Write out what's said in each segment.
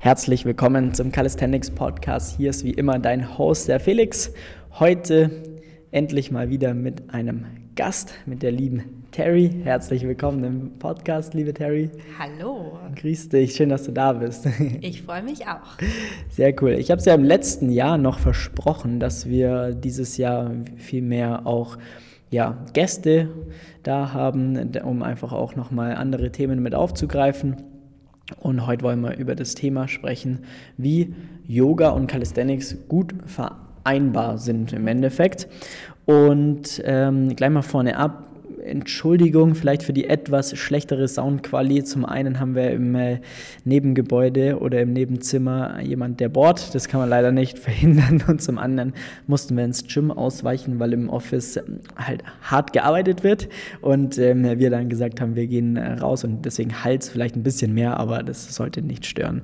Herzlich willkommen zum Calisthenics Podcast. Hier ist wie immer dein Host, der Felix. Heute endlich mal wieder mit einem Gast, mit der lieben Terry. Herzlich willkommen im Podcast, liebe Terry. Hallo. Grüß dich, schön, dass du da bist. Ich freue mich auch. Sehr cool. Ich habe es ja im letzten Jahr noch versprochen, dass wir dieses Jahr viel mehr auch ja, Gäste da haben, um einfach auch nochmal andere Themen mit aufzugreifen. Und heute wollen wir über das Thema sprechen, wie Yoga und Calisthenics gut vereinbar sind im Endeffekt. Und ähm, gleich mal vorne ab, Entschuldigung vielleicht für die etwas schlechtere Soundqualität. Zum einen haben wir im äh, Nebengebäude oder im Nebenzimmer jemand, der bohrt. Das kann man leider nicht verhindern. Und zum anderen mussten wir ins Gym ausweichen, weil im Office ähm, halt hart gearbeitet wird. Und ähm, wir dann gesagt haben, wir gehen äh, raus und deswegen Hals vielleicht ein bisschen mehr, aber das sollte nicht stören.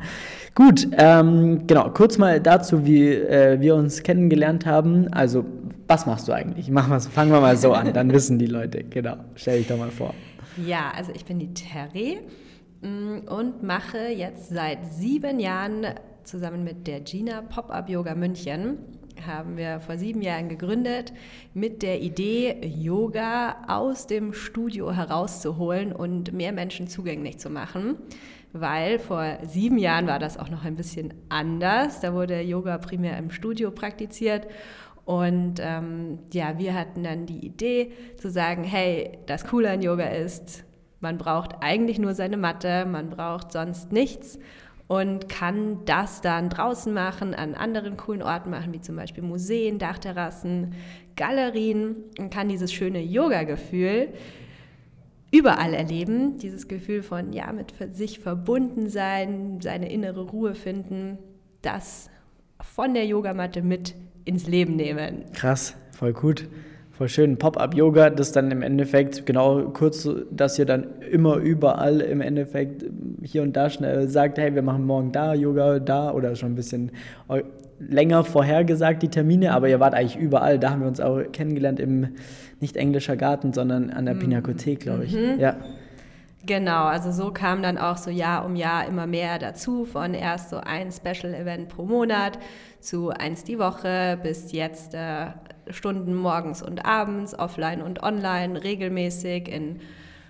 Gut, ähm, genau, kurz mal dazu, wie äh, wir uns kennengelernt haben. Also was machst du eigentlich? Mach mal, fangen wir mal so an, dann wissen die Leute. Genau, stell dich doch mal vor. Ja, also ich bin die Terry mm, und mache jetzt seit sieben Jahren zusammen mit der Gina Pop-Up Yoga München haben wir vor sieben Jahren gegründet mit der Idee, Yoga aus dem Studio herauszuholen und mehr Menschen zugänglich zu machen. Weil vor sieben Jahren war das auch noch ein bisschen anders. Da wurde Yoga primär im Studio praktiziert und ähm, ja, wir hatten dann die Idee zu sagen, hey, das Coole an Yoga ist, man braucht eigentlich nur seine Matte, man braucht sonst nichts und kann das dann draußen machen, an anderen coolen Orten machen, wie zum Beispiel Museen, Dachterrassen, Galerien und kann dieses schöne Yoga-Gefühl überall erleben. Dieses Gefühl von, ja, mit sich verbunden sein, seine innere Ruhe finden, das von der Yogamatte mit ins Leben nehmen. Krass, voll gut. Voll schön. Pop-up-Yoga, das dann im Endeffekt, genau kurz, dass ihr dann immer überall im Endeffekt hier und da schnell sagt, hey, wir machen morgen da Yoga, da oder schon ein bisschen länger vorhergesagt, die Termine, aber ihr wart eigentlich überall. Da haben wir uns auch kennengelernt im nicht englischer Garten, sondern an der mhm. Pinakothek, glaube ich. Mhm. Ja. Genau, also so kam dann auch so Jahr um Jahr immer mehr dazu, von erst so ein Special-Event pro Monat zu eins die Woche bis jetzt äh, Stunden morgens und abends, offline und online, regelmäßig in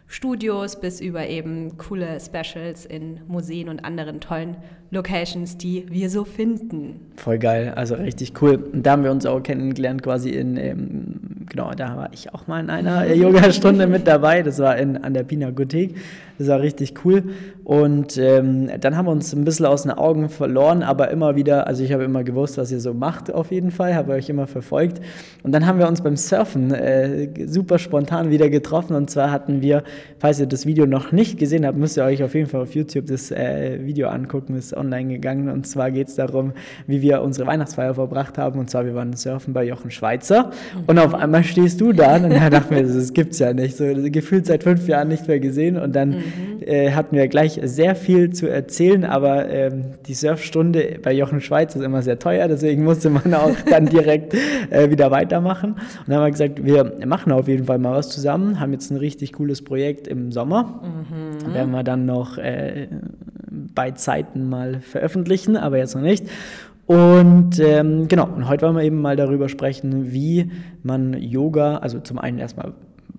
Studios bis über eben coole Specials in Museen und anderen tollen Locations, die wir so finden. Voll geil, also richtig cool. Und da haben wir uns auch kennengelernt quasi in, ähm, genau, da war ich auch mal in einer Yogastunde mit dabei. Das war in, an der Pinakothek. Das war richtig cool. Und ähm, dann haben wir uns ein bisschen aus den Augen verloren, aber immer wieder, also ich habe immer gewusst, was ihr so macht auf jeden Fall, habe euch immer verfolgt. Und dann haben wir uns beim Surfen äh, super spontan wieder getroffen. Und zwar hatten wir, falls ihr das Video noch nicht gesehen habt, müsst ihr euch auf jeden Fall auf YouTube das äh, Video angucken, ist online gegangen. Und zwar geht es darum, wie wir unsere Weihnachtsfeier verbracht haben. Und zwar, wir waren surfen bei Jochen Schweizer. Und auf einmal stehst du da und da dachten wir, das gibt's ja nicht. So gefühlt seit fünf Jahren nicht mehr gesehen. Und dann mhm. Äh, hatten wir gleich sehr viel zu erzählen, aber ähm, die Surfstunde bei Jochen Schweiz ist immer sehr teuer, deswegen musste man auch dann direkt äh, wieder weitermachen. Und dann haben wir gesagt, wir machen auf jeden Fall mal was zusammen, haben jetzt ein richtig cooles Projekt im Sommer. Mhm. Werden wir dann noch äh, bei Zeiten mal veröffentlichen, aber jetzt noch nicht. Und ähm, genau, und heute wollen wir eben mal darüber sprechen, wie man Yoga, also zum einen erstmal,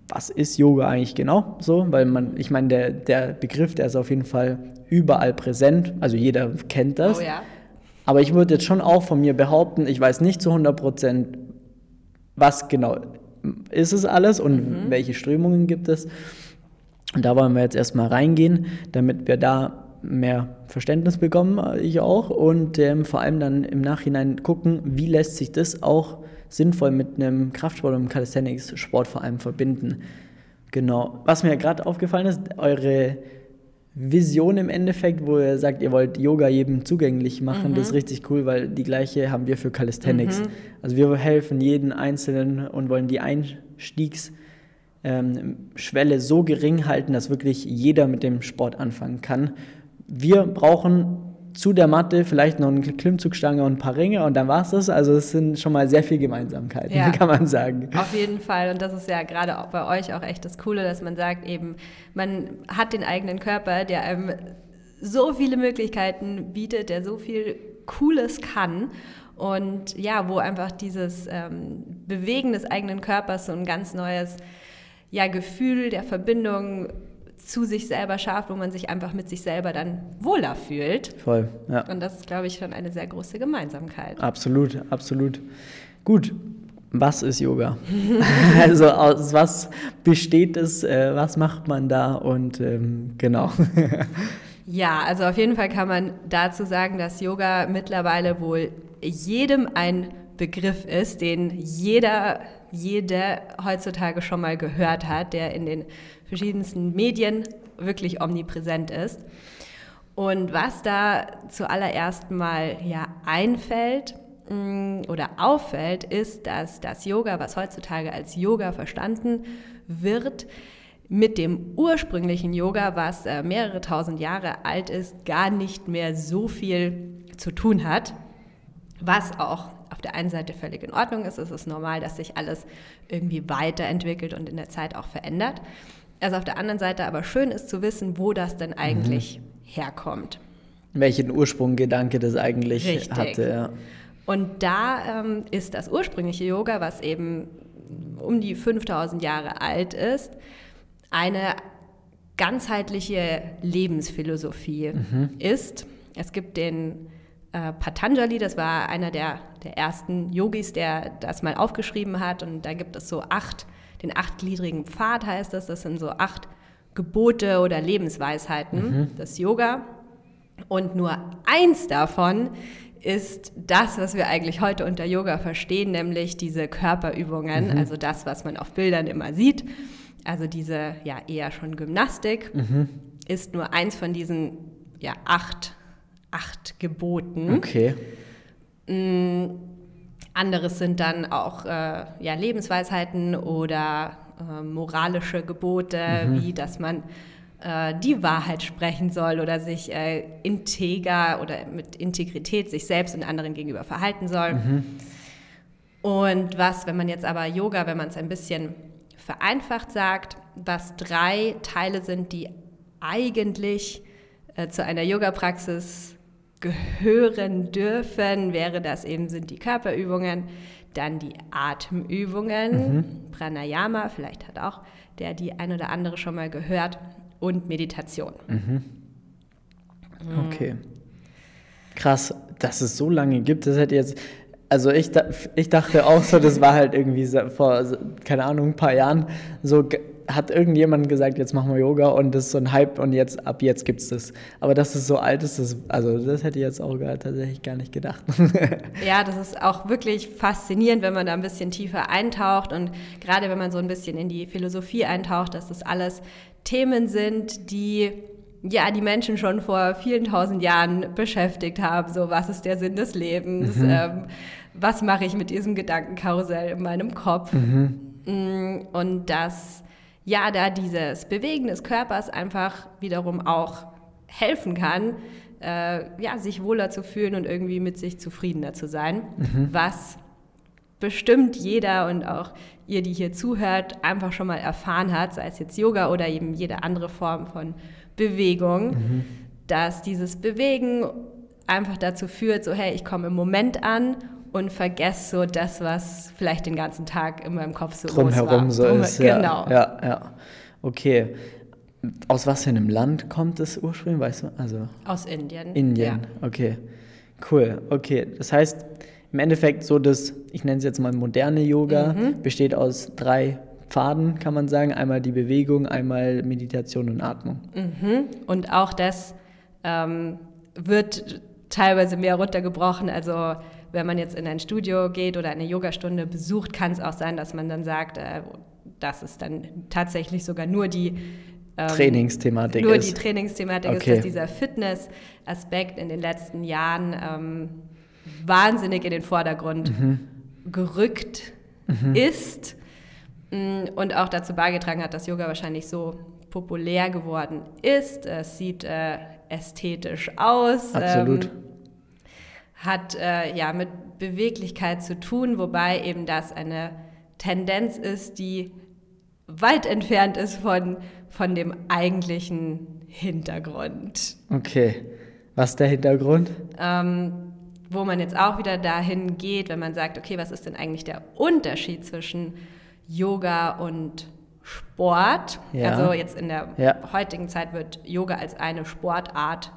was ist Yoga eigentlich genau so? Weil man, ich meine, der, der Begriff, der ist auf jeden Fall überall präsent, also jeder kennt das. Oh ja. Aber ich würde jetzt schon auch von mir behaupten, ich weiß nicht zu 100 Prozent, was genau ist es alles und mhm. welche Strömungen gibt es. Und da wollen wir jetzt erstmal reingehen, damit wir da mehr Verständnis bekommen, äh, ich auch, und ähm, vor allem dann im Nachhinein gucken, wie lässt sich das auch sinnvoll mit einem Kraftsport und Calisthenics-Sport vor allem verbinden. Genau. Was mir gerade aufgefallen ist, eure Vision im Endeffekt, wo ihr sagt, ihr wollt Yoga jedem zugänglich machen, mhm. das ist richtig cool, weil die gleiche haben wir für Calisthenics. Mhm. Also wir helfen jeden Einzelnen und wollen die Einstiegsschwelle ähm, so gering halten, dass wirklich jeder mit dem Sport anfangen kann wir brauchen zu der Matte vielleicht noch eine Klimmzugstange und ein paar Ringe und dann war es das. Also es sind schon mal sehr viele Gemeinsamkeiten, ja, kann man sagen. Auf jeden Fall. Und das ist ja gerade auch bei euch auch echt das Coole, dass man sagt eben, man hat den eigenen Körper, der einem so viele Möglichkeiten bietet, der so viel Cooles kann und ja, wo einfach dieses ähm, Bewegen des eigenen Körpers so ein ganz neues ja, Gefühl der Verbindung zu sich selber schafft, wo man sich einfach mit sich selber dann wohler fühlt. Voll, ja. Und das ist, glaube ich, schon eine sehr große Gemeinsamkeit. Absolut, absolut. Gut, was ist Yoga? also aus was besteht es, äh, was macht man da und ähm, genau. ja, also auf jeden Fall kann man dazu sagen, dass Yoga mittlerweile wohl jedem ein Begriff ist, den jeder, jede heutzutage schon mal gehört hat, der in den verschiedensten Medien wirklich omnipräsent ist. Und was da zuallererst mal ja einfällt mm, oder auffällt, ist, dass das Yoga, was heutzutage als Yoga verstanden wird, mit dem ursprünglichen Yoga, was äh, mehrere tausend Jahre alt ist, gar nicht mehr so viel zu tun hat. Was auch auf der einen Seite völlig in Ordnung ist. Es ist normal, dass sich alles irgendwie weiterentwickelt und in der Zeit auch verändert. Also auf der anderen Seite aber schön ist zu wissen, wo das denn eigentlich mhm. herkommt. Welchen Ursprunggedanke das eigentlich Richtig. hatte. Ja. Und da ähm, ist das ursprüngliche Yoga, was eben um die 5000 Jahre alt ist, eine ganzheitliche Lebensphilosophie mhm. ist. Es gibt den äh, Patanjali, das war einer der, der ersten Yogis, der das mal aufgeschrieben hat. Und da gibt es so acht, den achtgliedrigen Pfad heißt das. Das sind so acht Gebote oder Lebensweisheiten mhm. des Yoga. Und nur eins davon ist das, was wir eigentlich heute unter Yoga verstehen, nämlich diese Körperübungen, mhm. also das, was man auf Bildern immer sieht. Also diese ja eher schon Gymnastik mhm. ist nur eins von diesen ja acht acht Geboten. Okay. Mm, anderes sind dann auch äh, ja, Lebensweisheiten oder äh, moralische Gebote, mhm. wie dass man äh, die Wahrheit sprechen soll oder sich äh, integer oder mit Integrität sich selbst und anderen gegenüber verhalten soll. Mhm. Und was, wenn man jetzt aber Yoga, wenn man es ein bisschen vereinfacht sagt, was drei Teile sind, die eigentlich äh, zu einer Yoga-Praxis gehören dürfen, wäre das eben, sind die Körperübungen, dann die Atemübungen, mhm. Pranayama, vielleicht hat auch der die ein oder andere schon mal gehört, und Meditation. Mhm. Okay. Krass, dass es so lange gibt, das hätte jetzt, also ich, ich dachte auch so, das war halt irgendwie vor, keine Ahnung, ein paar Jahren so hat irgendjemand gesagt, jetzt machen wir Yoga und das ist so ein Hype und jetzt ab jetzt gibt es das. Aber dass es so alt ist, das, also das hätte ich jetzt auch gar, tatsächlich gar nicht gedacht. ja, das ist auch wirklich faszinierend, wenn man da ein bisschen tiefer eintaucht und gerade wenn man so ein bisschen in die Philosophie eintaucht, dass das alles Themen sind, die ja, die Menschen schon vor vielen tausend Jahren beschäftigt haben. So, was ist der Sinn des Lebens? Mhm. Ähm, was mache ich mit diesem Gedankenkarussell in meinem Kopf? Mhm. Mm, und das ja, da dieses Bewegen des Körpers einfach wiederum auch helfen kann, äh, ja, sich wohler zu fühlen und irgendwie mit sich zufriedener zu sein, mhm. was bestimmt jeder und auch ihr, die hier zuhört, einfach schon mal erfahren hat, sei es jetzt Yoga oder eben jede andere Form von Bewegung, mhm. dass dieses Bewegen einfach dazu führt, so hey, ich komme im Moment an und vergesse so das, was vielleicht den ganzen Tag in meinem Kopf so Drumherum so Drum, ist. Genau. Ja, ja, Okay. Aus was für einem Land kommt das ursprünglich, weißt du? Also Aus Indien. Indien, ja. okay. Cool, okay. Das heißt, im Endeffekt so das, ich nenne es jetzt mal moderne Yoga, mhm. besteht aus drei Pfaden, kann man sagen. Einmal die Bewegung, einmal Meditation und Atmung. Mhm. Und auch das ähm, wird teilweise mehr runtergebrochen. Also wenn man jetzt in ein Studio geht oder eine Yogastunde besucht, kann es auch sein, dass man dann sagt, äh, dass es dann tatsächlich sogar nur die ähm, Trainingsthematik nur ist. die Trainingsthematik okay. ist, dass dieser Fitness-Aspekt in den letzten Jahren ähm, wahnsinnig in den Vordergrund mhm. gerückt mhm. ist mm, und auch dazu beigetragen hat, dass Yoga wahrscheinlich so populär geworden ist. Es sieht äh, ästhetisch aus. Absolut. Ähm, hat äh, ja mit Beweglichkeit zu tun, wobei eben das eine Tendenz ist, die weit entfernt ist von, von dem eigentlichen Hintergrund. Okay. Was ist der Hintergrund? Ähm, wo man jetzt auch wieder dahin geht, wenn man sagt, okay, was ist denn eigentlich der Unterschied zwischen Yoga und Sport? Ja. Also jetzt in der Ja. heutigen Zeit wird Yoga als eine Sportart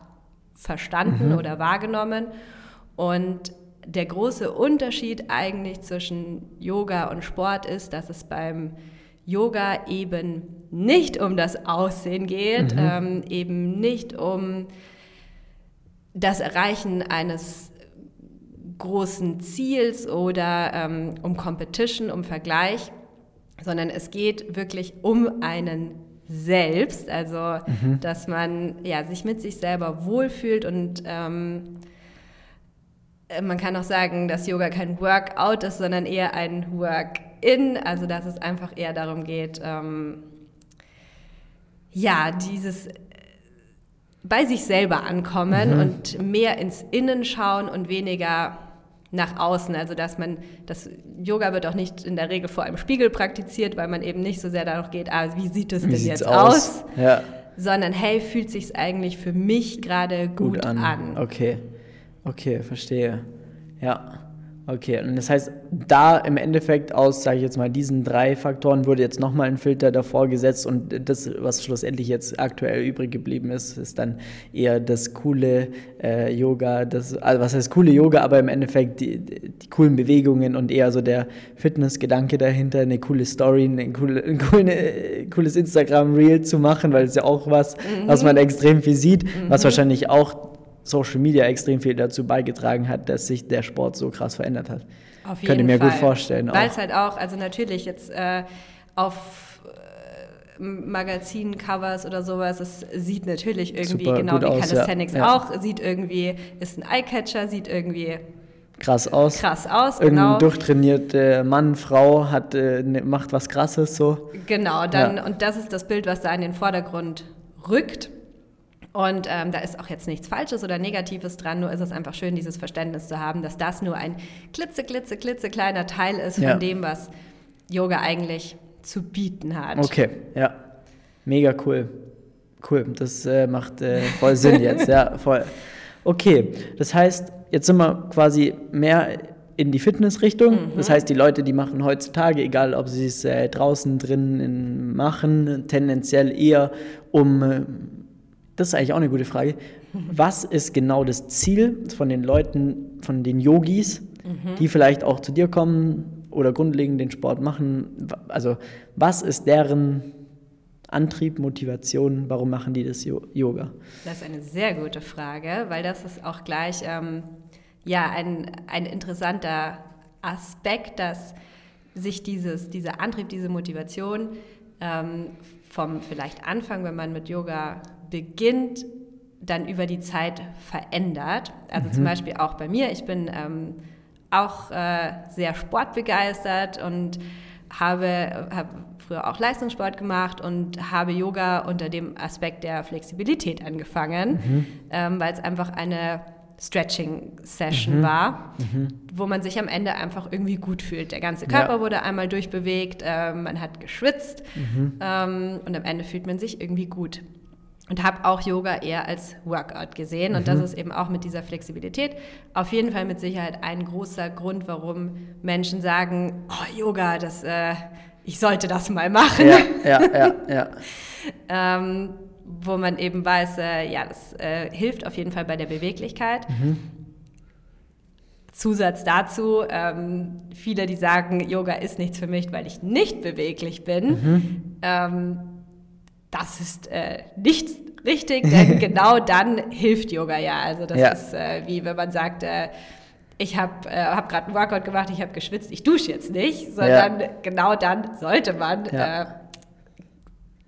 verstanden oder wahrgenommen. Und der große Unterschied eigentlich zwischen Yoga und Sport ist, dass es beim Yoga eben nicht um das Aussehen geht, ähm, eben nicht um das Erreichen eines großen Ziels oder ähm, um Competition, um Vergleich, sondern es geht wirklich um einen selbst, also dass man ja, sich mit sich selber wohlfühlt und ähm, äh, man kann auch sagen, dass Yoga kein Workout ist, sondern eher ein Work-in, also dass es einfach eher darum geht, ähm, ja, dieses äh, bei sich selber ankommen und mehr ins Innen schauen und weniger nach außen. Also dass man, das Yoga wird auch nicht in der Regel vor einem Spiegel praktiziert, weil man eben nicht so sehr danach geht, ah, wie sieht es Wie denn jetzt aus? Ja, Sondern hey, fühlt sich eigentlich für mich gerade gut, an. Okay. Okay, verstehe. Ja. Okay, und das heißt, da im Endeffekt aus, sage ich jetzt mal, diesen drei Faktoren wurde jetzt nochmal ein Filter davor gesetzt und das, was schlussendlich jetzt aktuell übrig geblieben ist, ist dann eher das coole äh, Yoga, das, also was heißt coole Yoga, aber im Endeffekt die, die coolen Bewegungen und eher so der Fitnessgedanke dahinter, eine coole Story, ein, coole, ein coole, cooles Instagram-Reel zu machen, weil es ja auch was, was man extrem viel sieht, was wahrscheinlich auch Social Media extrem viel dazu beigetragen hat, dass sich der Sport so krass verändert hat. Auf Könnte jeden mir Fall. gut vorstellen. Weil es halt auch, also natürlich jetzt äh, auf äh, Magazincovers oder sowas, es sieht natürlich irgendwie Super genau wie aus. Calisthenics Ja. auch, sieht irgendwie, ist ein Eyecatcher, sieht irgendwie Krass aus. krass aus, Irgendein genau. durchtrainierter Mann, Frau hat, äh, ne, macht was Krasses so. Genau, dann, Ja. und das ist das Bild, was da in den Vordergrund rückt. Und ähm, da ist auch jetzt nichts Falsches oder Negatives dran, nur ist es einfach schön, dieses Verständnis zu haben, dass das nur ein klitze, klitze, klitze kleiner Teil ist von Ja. dem, was Yoga eigentlich zu bieten hat. Okay, ja. Mega cool. Cool, das äh, macht äh, voll Sinn jetzt, ja, voll. Okay, das heißt, jetzt sind wir quasi mehr in die Fitnessrichtung. Das heißt, die Leute, die machen heutzutage, egal ob sie es äh, draußen drin in, machen, tendenziell eher um, äh, das ist eigentlich auch eine gute Frage, was ist genau das Ziel von den Leuten, von den Yogis, die vielleicht auch zu dir kommen oder grundlegend den Sport machen? Also, was ist deren Antrieb, Motivation, warum machen die das Yoga? Das ist eine sehr gute Frage, weil das ist auch gleich ähm, ja, ein, ein interessanter Aspekt, dass sich dieses, dieser Antrieb, diese Motivation ähm, vom vielleicht Anfang, wenn man mit Yoga beginnt, dann über die Zeit verändert. Also zum Beispiel auch bei mir, ich bin ähm, auch äh, sehr sportbegeistert und habe, habe früher auch Leistungssport gemacht und habe Yoga unter dem Aspekt der Flexibilität angefangen, ähm, weil es einfach eine Stretching-Session war, wo man sich am Ende einfach irgendwie gut fühlt. Der ganze Körper Ja. wurde einmal durchbewegt, äh, man hat geschwitzt ähm, und am Ende fühlt man sich irgendwie gut. Und habe auch Yoga eher als Workout gesehen. Und das ist eben auch mit dieser Flexibilität auf jeden Fall mit Sicherheit ein großer Grund, warum Menschen sagen, oh, Yoga, das, äh, ich sollte das mal machen. Ja, ja, ja, ja. ähm, wo man eben weiß, äh, ja, das äh, hilft auf jeden Fall bei der Beweglichkeit. Zusatz dazu, ähm, viele, die sagen, Yoga ist nichts für mich, weil ich nicht beweglich bin. Ähm, das ist äh, nicht richtig, denn genau dann hilft Yoga ja. Also das Ja. ist äh, wie wenn man sagt, äh, ich habe äh, hab gerade einen Workout gemacht, ich habe geschwitzt, ich dusche jetzt nicht, sondern genau dann sollte man Ja. äh,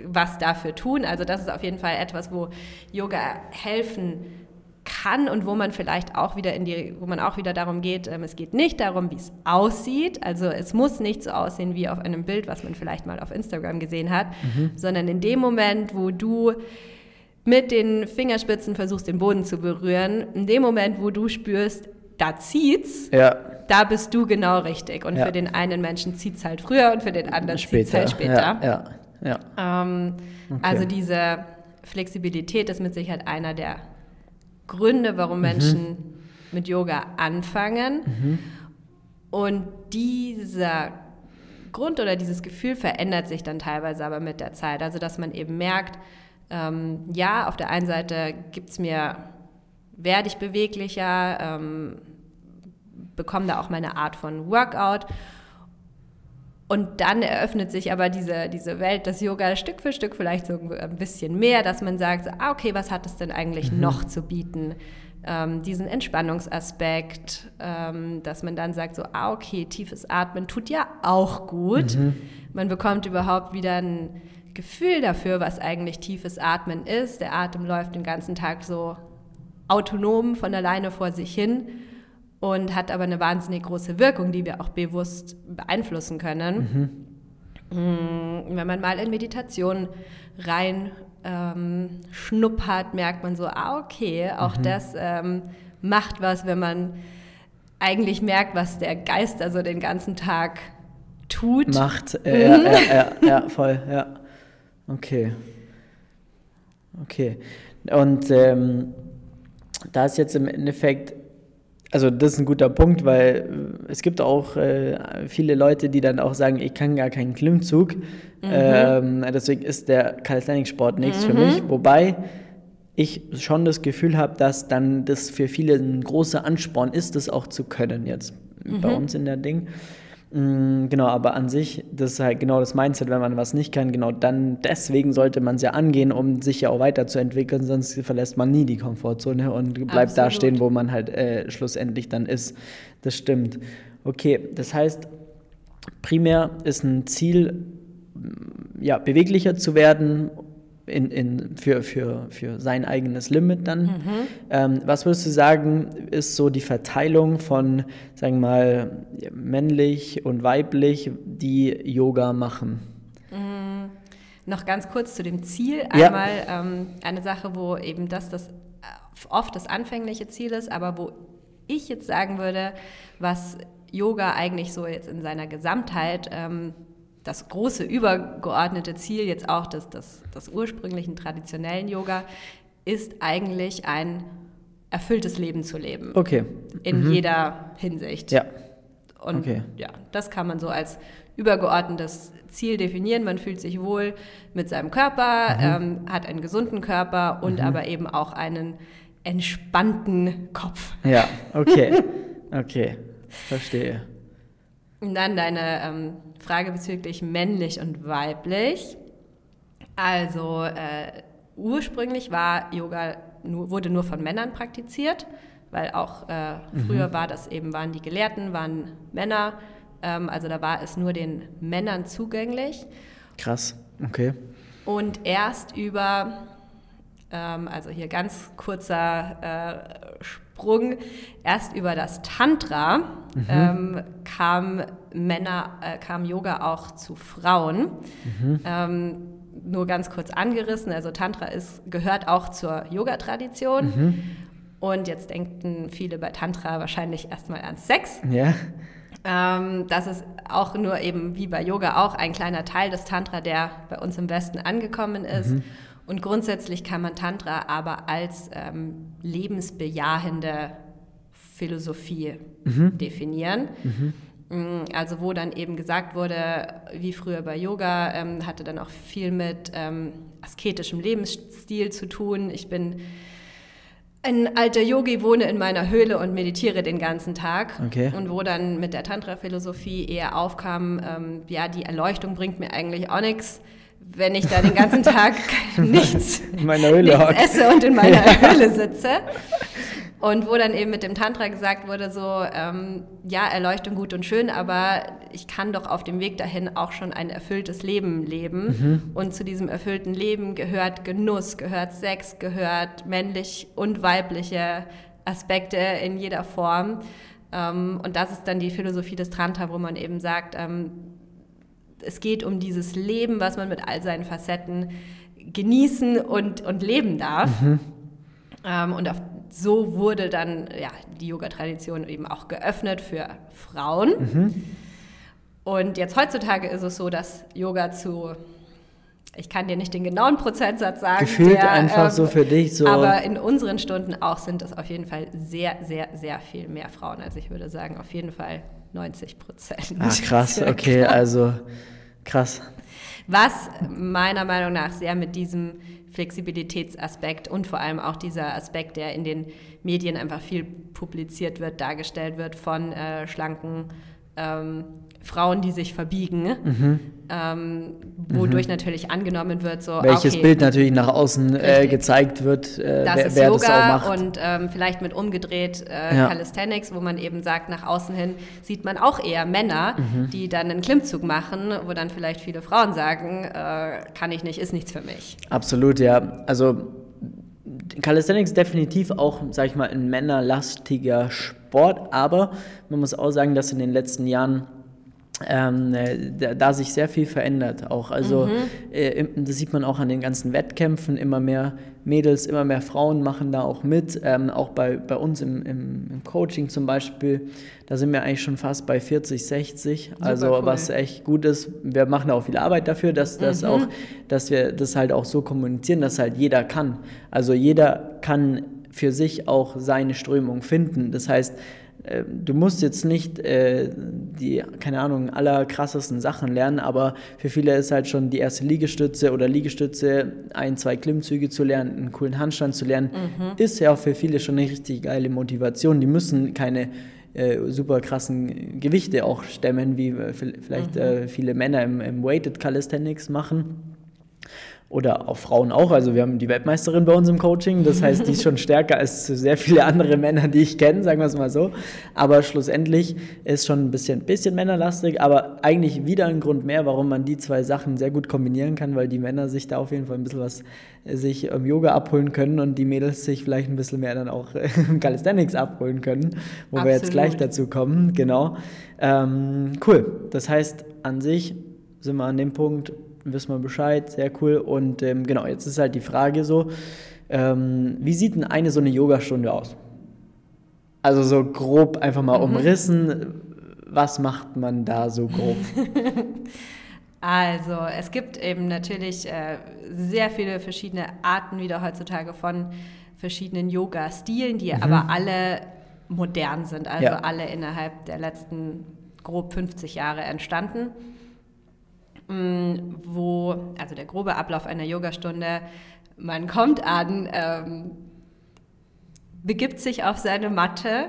was dafür tun. Also das ist auf jeden Fall etwas, wo Yoga helfen kann und wo man vielleicht auch wieder in die, wo man auch wieder darum geht, ähm, es geht nicht darum, wie es aussieht. Also es muss nicht so aussehen wie auf einem Bild, was man vielleicht mal auf Instagram gesehen hat, sondern in dem Moment, wo du mit den Fingerspitzen versuchst, den Boden zu berühren, in dem Moment, wo du spürst, da zieht's, Ja, da bist du genau richtig. Und Ja. für den einen Menschen zieht's halt früher und für den anderen zieht's später. halt später. Ja, ja. Ähm, Also diese Flexibilität ist mit Sicherheit einer der Gründe, warum mhm. Menschen mit Yoga anfangen. Mhm. Und dieser Grund oder dieses Gefühl verändert sich dann teilweise aber mit der Zeit. Also dass man eben merkt, ähm, ja, auf der einen Seite gibt es mir, werde ich beweglicher, ähm, bekomme da auch meine Art von Workout. Und dann eröffnet sich aber diese, diese Welt des Yoga Stück für Stück vielleicht so ein bisschen mehr, dass man sagt, so, ah, okay, was hat es denn eigentlich mhm. noch zu bieten? ähm, diesen Entspannungsaspekt, ähm, dass man dann sagt, so, ah, okay, tiefes Atmen tut ja auch gut. Mhm. Man bekommt überhaupt wieder ein Gefühl dafür, was eigentlich tiefes Atmen ist. Der Atem läuft den ganzen Tag so autonom von alleine vor sich hin und hat aber eine wahnsinnig große Wirkung, die wir auch bewusst beeinflussen können. Mhm. Wenn man mal in Meditation rein ähm, schnuppert, merkt man so, ah, okay, auch mhm. das ähm, macht was, wenn man eigentlich merkt, was der Geist also den ganzen Tag tut. Macht, äh, ja, ja, ja, ja, voll, ja. Okay. Okay. Und ähm, da ist jetzt im Endeffekt also das ist ein guter Punkt, weil äh, es gibt auch äh, viele Leute, die dann auch sagen, ich kann gar keinen Klimmzug. Mhm. Ähm, deswegen ist der Calisthenics-Sport nichts mhm. für mich. Wobei ich schon das Gefühl habe, dass dann das für viele ein großer Ansporn ist, das auch zu können jetzt mhm. bei uns in der Ding. Mm, genau, aber an sich, das ist halt genau das Mindset, wenn man was nicht kann, genau dann deswegen sollte man es ja angehen, um sich ja auch weiterzuentwickeln, sonst verlässt man nie die Komfortzone und bleibt Absolut. da stehen, wo man halt äh, schlussendlich dann ist. Das stimmt. Okay, das heißt, primär ist ein Ziel, ja, beweglicher zu werden in, in, für, für, für sein eigenes Limit dann. Mhm. Ähm, was würdest du sagen, ist so die Verteilung von, sagen wir mal, männlich und weiblich, die Yoga machen? Mhm. Noch ganz kurz zu dem Ziel. Einmal ja. ähm, eine Sache, wo eben das, das äh, oft das anfängliche Ziel ist, aber wo ich jetzt sagen würde, was Yoga eigentlich so jetzt in seiner Gesamtheit ähm, das große übergeordnete Ziel jetzt auch des, des, des ursprünglichen traditionellen Yoga ist eigentlich ein erfülltes Leben zu leben. Okay. In mhm. jeder Hinsicht. Ja. Und okay. ja, das kann man so als übergeordnetes Ziel definieren. Man fühlt sich wohl mit seinem Körper, mhm. ähm, hat einen gesunden Körper und mhm. aber eben auch einen entspannten Kopf. Ja, okay. Okay, verstehe. Und dann deine ähm, Frage bezüglich männlich und weiblich. Also äh, ursprünglich war Yoga nur, wurde nur von Männern praktiziert, weil auch äh, mhm. früher war das eben waren die Gelehrten waren Männer, ähm, also da war es nur den Männern zugänglich. Krass, okay. Und erst über ähm, also hier ganz kurzer äh, Sprung, erst über das Tantra mhm. ähm, kam Männer, äh, kam Yoga auch zu Frauen. Mhm. Ähm, nur ganz kurz angerissen, also Tantra ist, gehört auch zur Yoga-Tradition. Mhm. Und jetzt denken viele bei Tantra wahrscheinlich erstmal an Sex. Ja. Ähm, das ist auch nur eben wie bei Yoga auch ein kleiner Teil des Tantra, der bei uns im Westen angekommen ist. Mhm. Und grundsätzlich kann man Tantra aber als ähm, lebensbejahende Philosophie mhm. definieren. Mhm. Mm, also wo dann eben gesagt wurde, wie früher bei Yoga, ähm, hatte dann auch viel mit ähm, asketischem Lebensstil zu tun. Ich bin ein alter Yogi, wohne in meiner Höhle und meditiere den ganzen Tag. Okay. Und wo dann mit der Tantra-Philosophie eher aufkam, ähm, ja, die Erleuchtung bringt mir eigentlich auch nichts wenn ich da den ganzen Tag nichts, in meiner Höhle nichts esse und in meiner ja. Höhle sitze. Und wo dann eben mit dem Tantra gesagt wurde, so, ähm, ja, Erleuchtung gut und schön, aber ich kann doch auf dem Weg dahin auch schon ein erfülltes Leben leben. Mhm. Und zu diesem erfüllten Leben gehört Genuss, gehört Sex, gehört männlich und weibliche Aspekte in jeder Form. Ähm, und das ist dann die Philosophie des Tantra, wo man eben sagt, ähm, es geht um dieses Leben, was man mit all seinen Facetten genießen und, und leben darf. Mhm. Ähm, und auf, so wurde dann ja, die Yoga-Tradition eben auch geöffnet für Frauen. Mhm. Und jetzt heutzutage ist es so, dass Yoga zu ich kann dir nicht den genauen Prozentsatz sagen. Gefühlt der, einfach ähm, so für dich so. Aber in unseren Stunden auch sind es auf jeden Fall sehr, sehr, sehr viel mehr Frauen. Also ich würde sagen, auf jeden Fall 90 Prozent. Ach krass, okay, also krass. Was meiner Meinung nach sehr mit diesem Flexibilitätsaspekt und vor allem auch dieser Aspekt, der in den Medien einfach viel publiziert wird, dargestellt wird von äh, schlanken ähm, Frauen, die sich verbiegen, mhm. ähm, wodurch mhm. natürlich angenommen wird, so welches okay, Bild natürlich nach außen äh, gezeigt wird, äh, das wer, ist wer Yoga das auch macht. und ähm, vielleicht mit umgedreht äh, ja. Calisthenics, wo man eben sagt, nach außen hin sieht man auch eher Männer, mhm. die dann einen Klimmzug machen, wo dann vielleicht viele Frauen sagen, äh, kann ich nicht, ist nichts für mich. Absolut, ja. Also Calisthenics definitiv auch, sag ich mal, ein männerlastiger Sport, aber man muss auch sagen, dass in den letzten Jahren ähm, äh, da, da, sich sehr viel verändert auch. Also mhm. äh, das sieht man auch an den ganzen Wettkämpfen. Immer mehr Mädels, immer mehr Frauen machen da auch mit. Ähm, auch bei, bei uns im, im, im, Coaching zum Beispiel, da sind wir eigentlich schon fast bei 40, 60. Super also cool. was echt gut ist. Wir machen da auch viel Arbeit dafür, dass, dass, mhm. auch, dass wir das halt auch so kommunizieren, dass halt jeder kann. Also jeder kann für sich auch seine Strömung finden. Das heißt, du musst jetzt nicht äh, die, keine Ahnung, allerkrassesten Sachen lernen, aber für viele ist halt schon die erste Liegestütze oder Liegestütze, ein, zwei Klimmzüge zu lernen, einen coolen Handstand zu lernen, mhm. ist ja auch für viele schon eine richtig geile Motivation. Die müssen keine äh, super krassen Gewichte auch stemmen, wie äh, vielleicht mhm. äh, viele Männer im, im Weighted Calisthenics machen oder auch Frauen auch. Also wir haben die Weltmeisterin bei uns im Coaching, das heißt, die ist schon stärker als sehr viele andere Männer, die ich kenne, sagen wir es mal so. Aber schlussendlich ist schon ein bisschen, bisschen männerlastig, aber eigentlich wieder ein Grund mehr, warum man die zwei Sachen sehr gut kombinieren kann, weil die Männer sich da auf jeden Fall ein bisschen was äh, sich im Yoga abholen können und die Mädels sich vielleicht ein bisschen mehr dann auch im Calisthenics abholen können, wo Absolut. wir jetzt gleich dazu kommen. Genau. Ähm, cool. Das heißt, an sich sind wir an dem Punkt, wissen wir Bescheid, sehr cool. Und ähm, genau, jetzt ist halt die Frage so, ähm, wie sieht denn eine so eine Yogastunde aus? Also so grob einfach mal mhm. umrissen, was macht man da so grob? Also, es gibt eben natürlich äh, sehr viele verschiedene Arten wieder heutzutage von verschiedenen Yoga-Stilen, die mhm. aber alle modern sind, also ja. alle innerhalb der letzten grob 50 Jahre entstanden. Mm, wo, also der grobe Ablauf einer Yogastunde, man kommt an, ähm, begibt sich auf seine Matte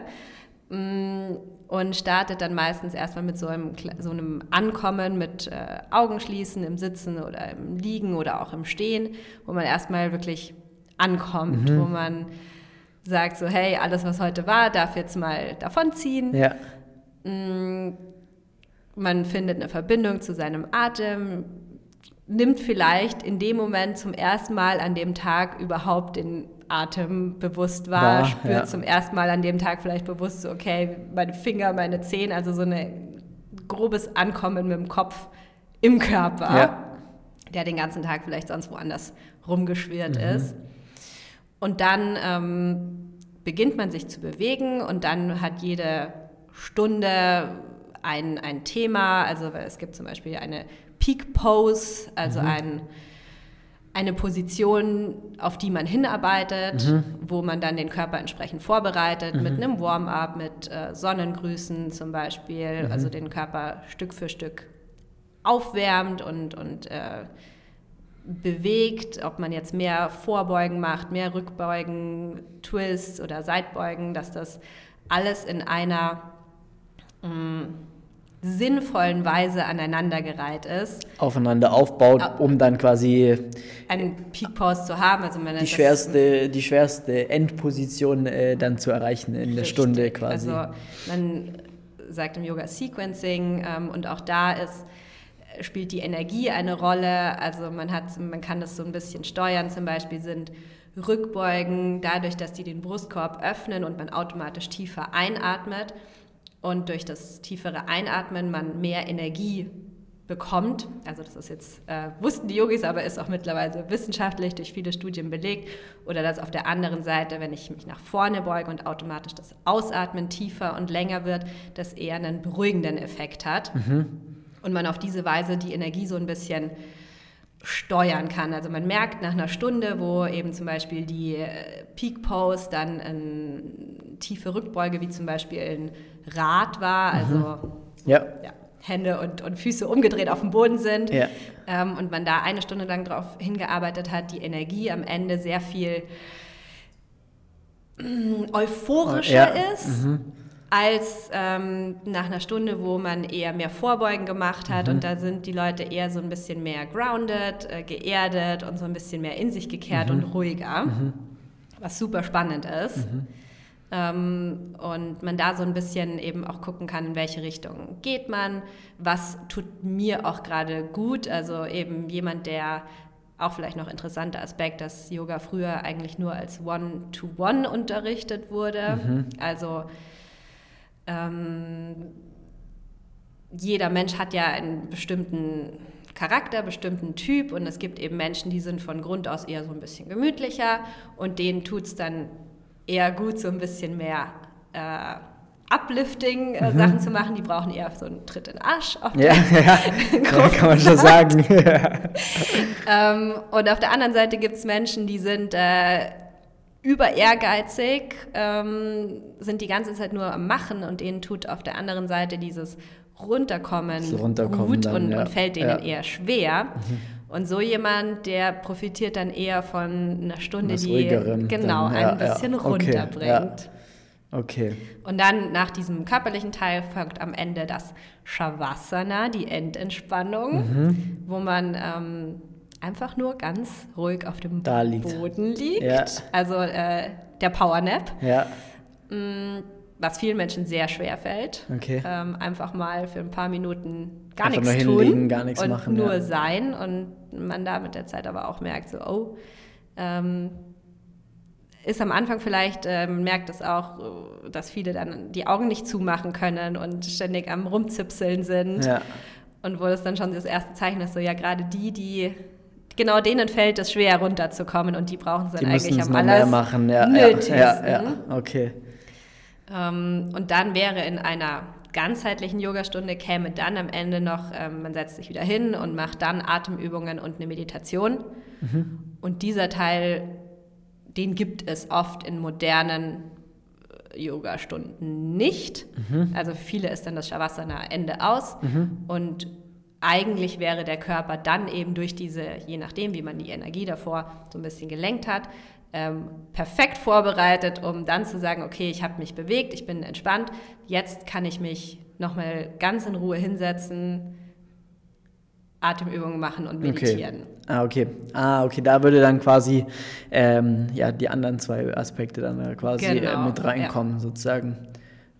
ähm, und startet dann meistens erstmal mit so einem, so einem Ankommen, mit äh, Augen schließen, im Sitzen oder im Liegen oder auch im Stehen, wo man erstmal wirklich ankommt, mhm. wo man sagt so, hey, alles, was heute war, darf jetzt mal davonziehen. Ja. Mm, man findet eine Verbindung zu seinem Atem, nimmt vielleicht in dem Moment zum ersten Mal an dem Tag überhaupt den Atem bewusst wahr, War, spürt ja. zum ersten Mal an dem Tag vielleicht bewusst, so, okay, meine Finger, meine Zehen, also so ein grobes Ankommen mit dem Kopf im Körper, ja. der den ganzen Tag vielleicht sonst woanders rumgeschwirrt mhm. ist. Und dann ähm, beginnt man sich zu bewegen und dann hat jede Stunde ein, ein Thema, also es gibt zum Beispiel eine Peak Pose, also mhm. ein, eine Position, auf die man hinarbeitet, mhm. wo man dann den Körper entsprechend vorbereitet, mhm. mit einem Warm-up, mit äh, Sonnengrüßen zum Beispiel, mhm. also den Körper Stück für Stück aufwärmt und, und äh, bewegt, ob man jetzt mehr Vorbeugen macht, mehr Rückbeugen, Twists oder Seitbeugen, dass das alles in einer mh, mm, sinnvollen Weise aneinandergereiht ist. Aufeinander aufbaut, um dann quasi einen Peak Pause zu haben. Also die, schwerste, die schwerste Endposition äh, dann zu erreichen in der Stunde quasi. Also man sagt im Yoga Sequencing ähm, und auch da ist spielt die Energie eine Rolle. Also man hat, man kann das so ein bisschen steuern. Zum Beispiel sind Rückbeugen dadurch, dass die den Brustkorb öffnen und man automatisch tiefer einatmet und durch das tiefere Einatmen man mehr Energie bekommt. Also das ist jetzt, äh, wussten die Yogis, aber ist auch mittlerweile wissenschaftlich durch viele Studien belegt. Oder dass auf der anderen Seite, wenn ich mich nach vorne beuge und automatisch das Ausatmen tiefer und länger wird, das eher einen beruhigenden Effekt hat. Mhm. Und man auf diese Weise die Energie so ein bisschen steuern kann. Also man merkt nach einer Stunde, wo eben zum Beispiel die äh, Peak Pose dann eine tiefe Rückbeuge, wie zum Beispiel ein Rad war, also mhm. ja. ja. Hände und, und Füße umgedreht auf dem Boden sind ja. ähm, und man da eine Stunde lang darauf hingearbeitet hat, die Energie am Ende sehr viel mm, euphorischer ja. ist. Mhm als ähm, nach einer Stunde, wo man eher mehr Vorbeugen gemacht hat mhm. und da sind die Leute eher so ein bisschen mehr grounded, äh, geerdet und so ein bisschen mehr in sich gekehrt mhm. und ruhiger, mhm. was super spannend ist. Ähm, und man da so ein bisschen eben auch gucken kann, in welche Richtung geht man, was tut mir auch gerade gut, also eben jemand, der auch vielleicht noch interessanter Aspekt, dass Yoga früher eigentlich nur als One-to-One -One unterrichtet wurde. Mhm. Also ähm, jeder Mensch hat ja einen bestimmten Charakter, bestimmten Typ und es gibt eben Menschen, die sind von Grund aus eher so ein bisschen gemütlicher und denen tut es dann eher gut, so ein bisschen mehr äh, Uplifting-Sachen äh, mhm. zu machen. Die brauchen eher so einen Tritt in den Arsch. Auf ja, ja, ja, kann man schon sagen. ähm, und auf der anderen Seite gibt es Menschen, die sind äh, über ehrgeizig, ähm, sind die ganze Zeit nur am Machen und denen tut auf der anderen Seite dieses Runterkommen, runterkommen gut dann, und, ja. und, fällt denen ja. eher schwer. Mhm. Und so jemand, der profitiert dann eher von einer Stunde, Was die genau dann, ja, ein bisschen runterbringt. Okay. Und dann nach diesem körperlichen Teil folgt am Ende das Shavasana, die Endentspannung, mhm. wo man ähm, einfach nur ganz ruhig auf dem liegt. Boden liegt. Ja. Also äh, der Powernap. Ja. Mm, was vielen Menschen sehr schwer fällt. Okay. Ähm, einfach mal für ein paar Minuten gar einfach nichts tun gar nichts und machen, nur ja. sein und man da mit der Zeit aber auch merkt, so oh, ähm, ist am Anfang vielleicht, äh, merkt es auch, dass viele dann die Augen nicht zumachen können und ständig am Rumzipseln sind. Ja. Und wo das dann schon das erste Zeichen ist, so ja, gerade die, die genau denen fällt es schwer runterzukommen und die brauchen es dann die eigentlich am alles machen. Ja, nötigsten. Ja, ja, okay. Ähm, und dann wäre in einer ganzheitlichen Yogastunde käme dann am Ende noch, ähm, man setzt sich wieder hin und macht dann Atemübungen und eine Meditation. Mhm. Und dieser Teil, den gibt es oft in modernen äh, Yoga-Stunden nicht. Mhm. Also für viele ist dann das Shavasana Ende aus. Mhm. Und eigentlich wäre der Körper dann eben durch diese, je nachdem, wie man die Energie davor so ein bisschen gelenkt hat, ähm, perfekt vorbereitet, um dann zu sagen, okay, ich habe mich bewegt, ich bin entspannt, jetzt kann ich mich nochmal ganz in Ruhe hinsetzen, Atemübungen machen und meditieren. Okay. Ah, okay. Ah, okay, da würde dann quasi ähm, ja, die anderen zwei Aspekte dann quasi äh, genau, mit reinkommen, ja. sozusagen.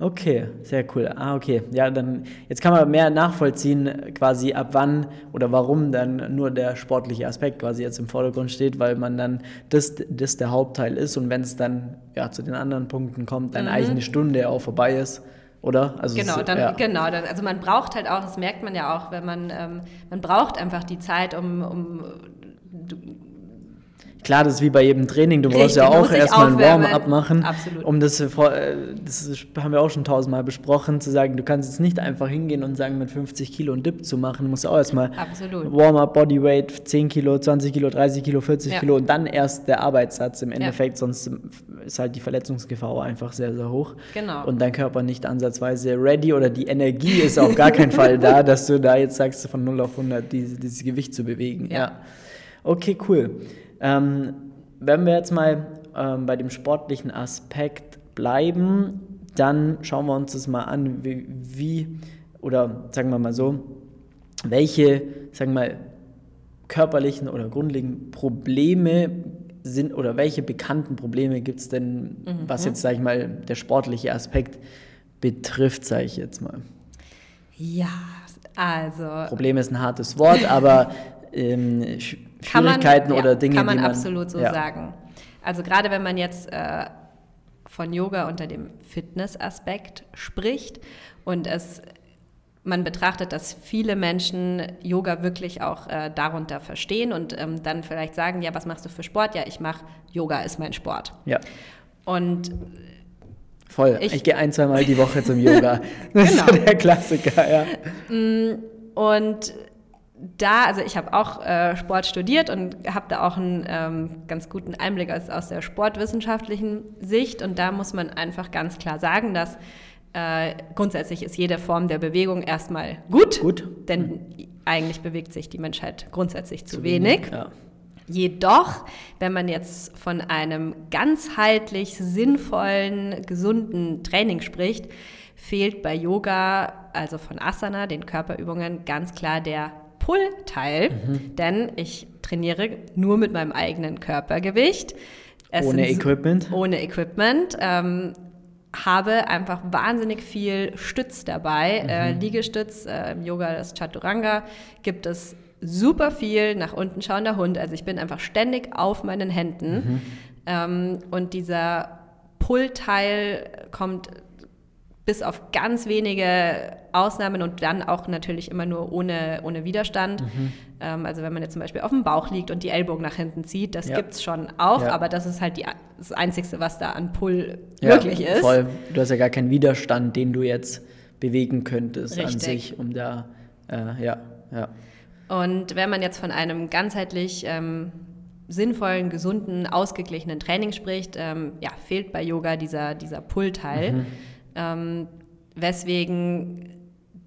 Okay, sehr cool. Ah, okay. Ja, dann jetzt kann man mehr nachvollziehen, quasi ab wann oder warum dann nur der sportliche Aspekt quasi jetzt im Vordergrund steht, weil man dann das, das der Hauptteil ist und wenn es dann ja zu den anderen Punkten kommt, dann mhm. eigentlich eine Stunde auch vorbei ist. Oder? Also genau, dann, ja. genau. Dann, also man braucht halt auch, das merkt man ja auch, wenn man, ähm, man braucht einfach die Zeit, um, um Klar, das ist wie bei jedem Training. Du Richtig, brauchst ja auch erstmal ein Warm-up machen. Absolut. Um das, das haben wir auch schon tausendmal besprochen, zu sagen, du kannst jetzt nicht einfach hingehen und sagen, mit 50 Kilo einen Dip zu machen. Du musst auch erstmal Warm-up, Bodyweight, 10 Kilo, 20 Kilo, 30 Kilo, 40 ja. Kilo und dann erst der Arbeitssatz im Endeffekt. Ja. Sonst ist halt die Verletzungsgefahr einfach sehr, sehr hoch. Genau. Und dein Körper nicht ansatzweise ready oder die Energie ist auf gar keinen Fall da, dass du da jetzt sagst, von 0 auf 100 dieses, dieses Gewicht zu bewegen. ja. ja. Okay, cool. Ähm, wenn wir jetzt mal ähm, bei dem sportlichen Aspekt bleiben, dann schauen wir uns das mal an, wie, wie oder sagen wir mal so, welche, sagen wir mal, körperlichen oder grundlegenden Probleme sind oder welche bekannten Probleme gibt es denn, mhm. was jetzt, sage ich mal, der sportliche Aspekt betrifft, sage ich jetzt mal. Ja, also. Problem ist ein hartes Wort, aber ähm, Schwierigkeiten man, oder Dinge, kann man, die man absolut so ja. sagen. Also gerade wenn man jetzt äh, von Yoga unter dem Fitnessaspekt spricht und es man betrachtet, dass viele Menschen Yoga wirklich auch äh, darunter verstehen und ähm, dann vielleicht sagen, ja, was machst du für Sport? Ja, ich mache Yoga ist mein Sport. Ja. Und Voll. Ich, ich gehe ein, zwei Mal die Woche zum Yoga. Das genau. ist so der Klassiker, ja. Mm, und da, also ich habe auch äh, Sport studiert und habe da auch einen ähm, ganz guten Einblick aus, aus der sportwissenschaftlichen Sicht. Und da muss man einfach ganz klar sagen, dass äh, grundsätzlich ist jede Form der Bewegung erstmal gut, gut. denn mhm. eigentlich bewegt sich die Menschheit grundsätzlich zu, zu wenig. wenig. Ja. Jedoch, wenn man jetzt von einem ganzheitlich sinnvollen, gesunden Training spricht, fehlt bei Yoga, also von Asana, den Körperübungen, ganz klar der Pull-Teil, mhm. denn ich trainiere nur mit meinem eigenen Körpergewicht. Es ohne Equipment? Ohne Equipment. Ähm, habe einfach wahnsinnig viel Stütz dabei. Mhm. Äh, Liegestütz, äh, im Yoga das Chaturanga, gibt es super viel nach unten schauender Hund. Also ich bin einfach ständig auf meinen Händen. Mhm. Ähm, und dieser Pull-Teil kommt bis auf ganz wenige Ausnahmen und dann auch natürlich immer nur ohne, ohne Widerstand. Mhm. Ähm, also wenn man jetzt zum Beispiel auf dem Bauch liegt und die Ellbogen nach hinten zieht, das ja. gibt es schon auch, ja. aber das ist halt die, das Einzige, was da an Pull ja, wirklich ist. Voll. Du hast ja gar keinen Widerstand, den du jetzt bewegen könntest Richtig. an sich, um da, äh, ja, ja. Und wenn man jetzt von einem ganzheitlich ähm, sinnvollen, gesunden, ausgeglichenen Training spricht, ähm, ja, fehlt bei Yoga dieser, dieser Pull-Teil. Mhm. Ähm, weswegen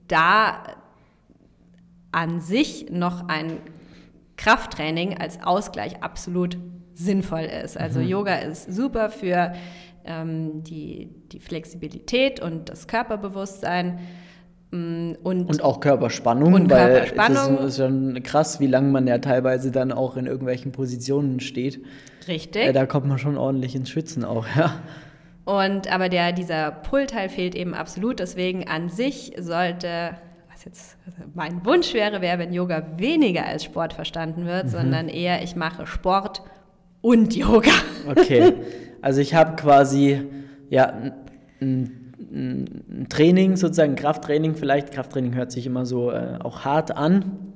da an sich noch ein Krafttraining als Ausgleich absolut sinnvoll ist. Also mhm. Yoga ist super für ähm, die, die Flexibilität und das Körperbewusstsein. Mm, und, und auch Körperspannung, und weil Körperspannung. es ist schon krass, wie lange man ja teilweise dann auch in irgendwelchen Positionen steht. Richtig. Äh, da kommt man schon ordentlich ins Schwitzen auch, ja. Und aber der, dieser Pullteil fehlt eben absolut. Deswegen an sich sollte, was jetzt mein Wunsch wäre, wäre, wenn Yoga weniger als Sport verstanden wird, mhm. sondern eher, ich mache Sport und Yoga. Okay. Also ich habe quasi ja ein, Training, sozusagen ein Krafttraining vielleicht. Krafttraining hört sich immer so äh, auch hart an.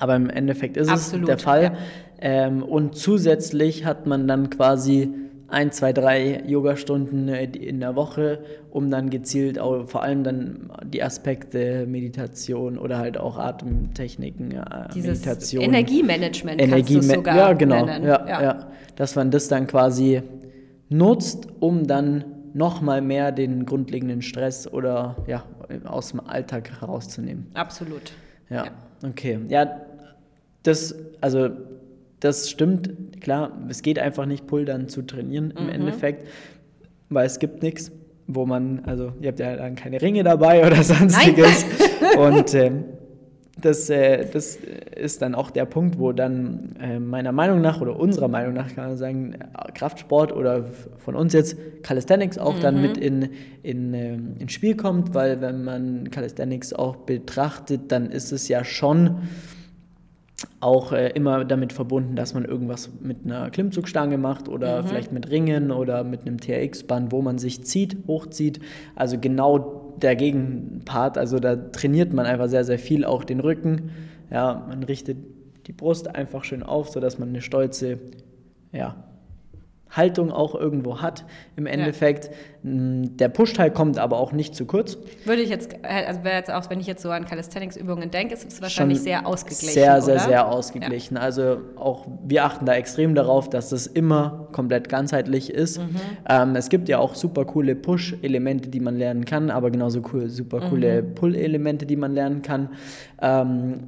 Aber im Endeffekt ist Absolut, es der Fall. Ja. Ähm, und zusätzlich hat man dann quasi ein, zwei, drei Yoga-Stunden äh, in der Woche, um dann gezielt auch, vor allem dann die Aspekte Meditation oder halt auch Atemtechniken, äh, Dieses Meditation. Energiemanagement Energie kannst du sogar Ja, genau. Ja, ja. ja, Dass man das dann quasi nutzt, um dann nochmal mehr den grundlegenden Stress oder ja, aus dem Alltag herauszunehmen. Absolut. Ja, ja. okay. Ja, das, also das stimmt, klar, es geht einfach nicht, Pulldern zu trainieren im mhm. Endeffekt, weil es gibt nichts, wo man, also ihr habt ja dann keine Ringe dabei oder sonstiges. Und äh, das, äh, das ist dann auch der Punkt, wo dann äh, meiner Meinung nach oder unserer Meinung nach kann man sagen, Kraftsport oder von uns jetzt Calisthenics auch mhm. dann mit in, in, äh, ins Spiel kommt, weil wenn man Calisthenics auch betrachtet, dann ist es ja schon auch äh, immer damit verbunden, dass man irgendwas mit einer Klimmzugstange macht oder mhm. vielleicht mit Ringen oder mit einem TRX-Band, wo man sich zieht, hochzieht. Also genau der Gegenpart, also da trainiert man einfach sehr, sehr viel auch den Rücken. Ja, man richtet die Brust einfach schön auf, sodass man eine stolze ja, Haltung auch irgendwo hat im Endeffekt. Ja. Mm, der Push-Teil kommt aber auch nicht zu kurz. Würde ich jetzt, also wäre jetzt auch, wenn ich jetzt so an Calisthenics-Übungen denke, ist es wahrscheinlich Schon sehr ausgeglichen. Sehr, sehr, oder? sehr ausgeglichen. Ja. Also auch wir achten da extrem darauf, dass das immer komplett ganzheitlich ist. Mhm. Ähm, es gibt ja auch super coole Push-Elemente, die man lernen kann, aber genauso cool, super coole mhm. Pull-Elemente, die man lernen kann. Ähm,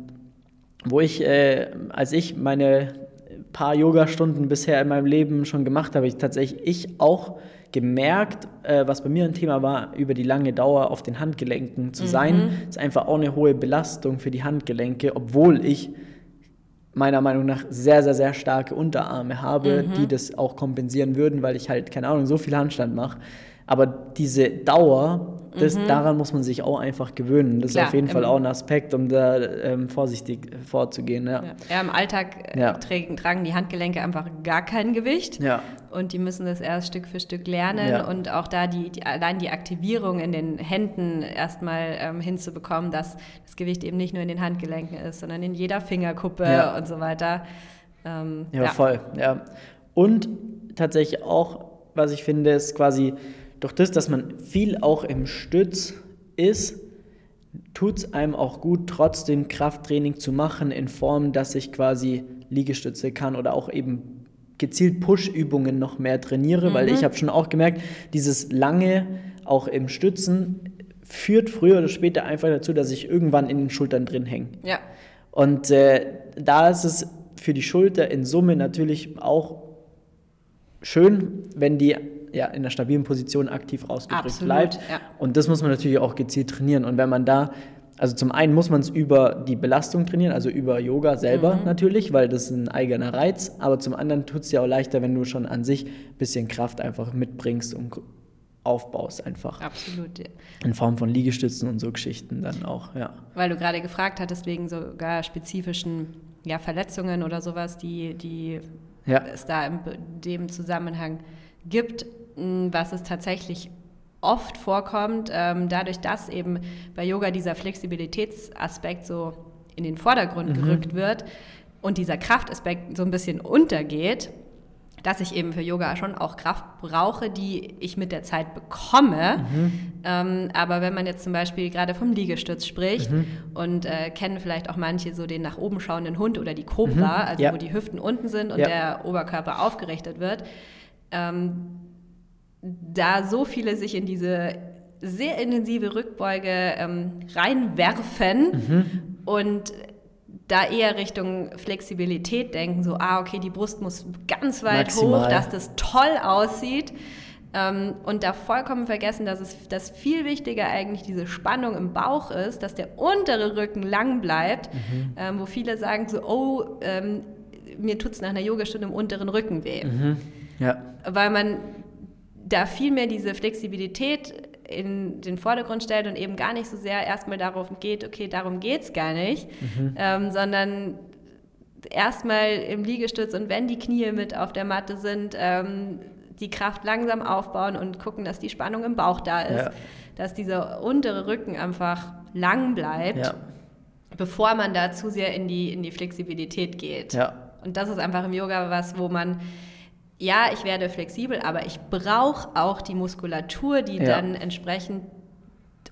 wo ich, äh, als ich meine paar Yoga-Stunden bisher in meinem Leben schon gemacht habe, ich tatsächlich ich auch gemerkt, äh, was bei mir ein Thema war, über die lange Dauer auf den Handgelenken zu sein. Mhm. ist einfach auch eine hohe Belastung für die Handgelenke, obwohl ich meiner Meinung nach sehr, sehr, sehr starke Unterarme habe, mhm. die das auch kompensieren würden, weil ich halt, keine Ahnung, so viel Handstand mache. Aber diese Dauer das, mhm. Daran muss man sich auch einfach gewöhnen. Das Klar, ist auf jeden Fall auch ein Aspekt, um da ähm, vorsichtig vorzugehen. Ja, ja. ja im Alltag äh, ja. tragen, tragen die Handgelenke einfach gar kein Gewicht. Ja. Und die müssen das erst Stück für Stück lernen und auch da die, die, allein die Aktivierung in den Händen erstmal ähm, hinzubekommen, dass das Gewicht eben nicht nur in den Handgelenken ist, sondern in jeder Fingerkuppe und so weiter. Ähm, ja, voll. Ja. Und tatsächlich auch, was ich finde, ist quasi durch das, dass man viel auch im Stütz ist, tut es einem auch gut, trotzdem Krafttraining zu machen in Form, dass ich quasi Liegestütze kann oder auch eben gezielt Push-Übungen noch mehr trainiere, mhm. weil ich habe schon auch gemerkt, dieses lange auch im Stützen führt früher oder später einfach dazu, dass ich irgendwann in den Schultern drin hänge. Ja. Und äh, da ist es für die Schulter in Summe natürlich auch schön, wenn die ja, in einer stabilen Position aktiv rausgedrückt Absolut, bleibt. Ja. Und das muss man natürlich auch gezielt trainieren. Und wenn man da, also zum einen muss man es über die Belastung trainieren, also über Yoga selber mhm. natürlich, weil das ist ein eigener Reiz. Aber zum anderen tut es ja auch leichter, wenn du schon an sich ein bisschen Kraft einfach mitbringst und aufbaust einfach. Absolut. Ja. In Form von Liegestützen und so Geschichten dann auch, ja. Weil du gerade gefragt hattest, wegen sogar spezifischen ja, Verletzungen oder sowas, die, die ja. es da in dem Zusammenhang gibt, was es tatsächlich oft vorkommt, ähm, dadurch, dass eben bei Yoga dieser Flexibilitätsaspekt so in den Vordergrund mhm. gerückt wird und dieser Kraftaspekt so ein bisschen untergeht, dass ich eben für Yoga schon auch Kraft brauche, die ich mit der Zeit bekomme. Mhm. Ähm, aber wenn man jetzt zum Beispiel gerade vom Liegestütz spricht mhm. und äh, kennen vielleicht auch manche so den nach oben schauenden Hund oder die Cobra, mhm. also ja. wo die Hüften unten sind und ja. der Oberkörper aufgerichtet wird, ähm, da so viele sich in diese sehr intensive Rückbeuge ähm, reinwerfen mhm. und da eher Richtung Flexibilität denken, so, ah, okay, die Brust muss ganz weit Maximal. hoch, dass das toll aussieht. Ähm, und da vollkommen vergessen, dass es das viel wichtiger eigentlich diese Spannung im Bauch ist, dass der untere Rücken lang bleibt, mhm. ähm, wo viele sagen so, oh, ähm, mir tut es nach einer Yogastunde im unteren Rücken weh. Mhm. Ja. Weil man da viel mehr diese Flexibilität in den Vordergrund stellt und eben gar nicht so sehr erstmal darauf geht, okay, darum geht es gar nicht, mhm. ähm, sondern erstmal im Liegestütz und wenn die Knie mit auf der Matte sind, ähm, die Kraft langsam aufbauen und gucken, dass die Spannung im Bauch da ist, ja. dass dieser untere Rücken einfach lang bleibt, ja. bevor man da zu sehr in die, in die Flexibilität geht. Ja. Und das ist einfach im Yoga was, wo man ja, ich werde flexibel, aber ich brauche auch die Muskulatur, die ja. dann entsprechend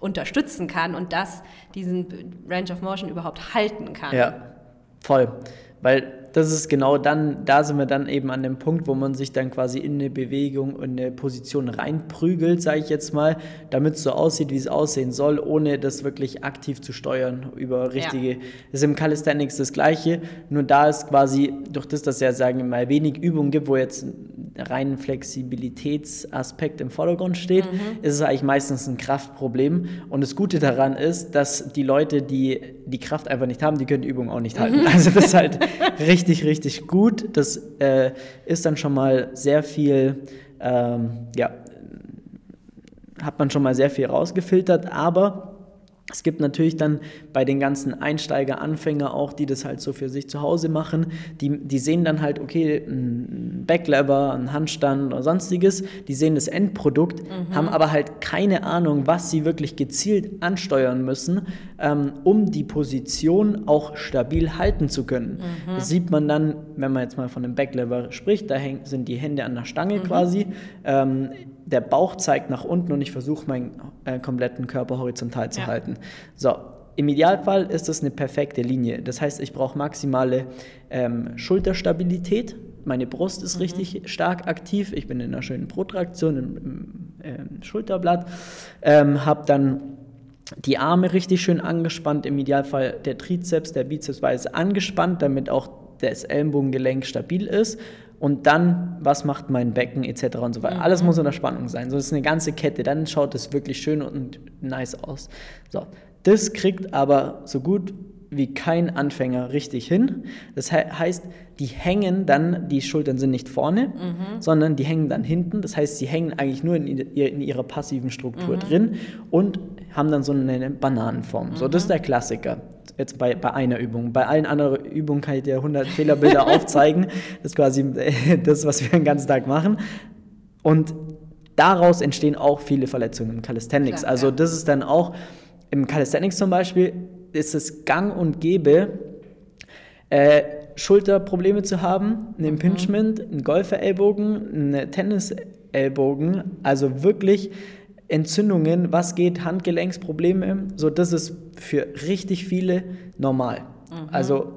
unterstützen kann und das diesen Range of Motion überhaupt halten kann. Ja, voll. Weil das ist genau dann, da sind wir dann eben an dem Punkt, wo man sich dann quasi in eine Bewegung und eine Position reinprügelt, sage ich jetzt mal, damit es so aussieht, wie es aussehen soll, ohne das wirklich aktiv zu steuern über richtige. Ja. Das ist im Calisthenics das Gleiche, nur da ist quasi, durch das, dass ja, sagen wir mal, wenig Übungen gibt, wo jetzt rein Flexibilitätsaspekt im Vordergrund steht, mhm. ist es eigentlich meistens ein Kraftproblem. Und das Gute daran ist, dass die Leute, die die Kraft einfach nicht haben, die können die Übung auch nicht halten. Mhm. Also das ist halt richtig, richtig gut. Das äh, ist dann schon mal sehr viel, ähm, ja, hat man schon mal sehr viel rausgefiltert, aber es gibt natürlich dann bei den ganzen Einsteiger, Anfänger auch, die das halt so für sich zu Hause machen, die, die sehen dann halt, okay, ein Backlever, ein Handstand oder sonstiges, die sehen das Endprodukt, mhm. haben aber halt keine Ahnung, was sie wirklich gezielt ansteuern müssen, ähm, um die Position auch stabil halten zu können. Mhm. Das sieht man dann, wenn man jetzt mal von einem Backlever spricht, da häng, sind die Hände an der Stange mhm. quasi. Ähm, der Bauch zeigt nach unten und ich versuche meinen äh, kompletten Körper horizontal zu ja. halten. So, im Idealfall ist das eine perfekte Linie. Das heißt, ich brauche maximale ähm, Schulterstabilität. Meine Brust ist mhm. richtig stark aktiv. Ich bin in einer schönen Protraktion im, im, im Schulterblatt. Ähm, habe dann die Arme richtig schön angespannt. Im Idealfall der Trizeps, der Bizeps weiß angespannt, damit auch das Ellenbogengelenk stabil ist und dann, was macht mein Becken etc. und so weiter. Mhm. Alles muss in der Spannung sein. So das ist eine ganze Kette. Dann schaut es wirklich schön und nice aus. So, das kriegt aber so gut wie kein Anfänger richtig hin. Das he heißt, die hängen dann, die Schultern sind nicht vorne, mhm. sondern die hängen dann hinten. Das heißt, sie hängen eigentlich nur in, in ihrer passiven Struktur mhm. drin und haben dann so eine Bananenform. So, das ist der Klassiker jetzt bei, bei einer Übung. Bei allen anderen Übungen kann ich dir 100 Fehlerbilder aufzeigen. Das ist quasi das, was wir den ganzen Tag machen. Und daraus entstehen auch viele Verletzungen im Calisthenics. Klar, also das ist dann auch, im Calisthenics zum Beispiel, ist es gang und gäbe, äh, Schulterprobleme zu haben, ein mhm. Impingement, einen Golferellbogen, einen Tennisellbogen, also wirklich Entzündungen, was geht, Handgelenksprobleme, so das ist für richtig viele normal. Mhm. Also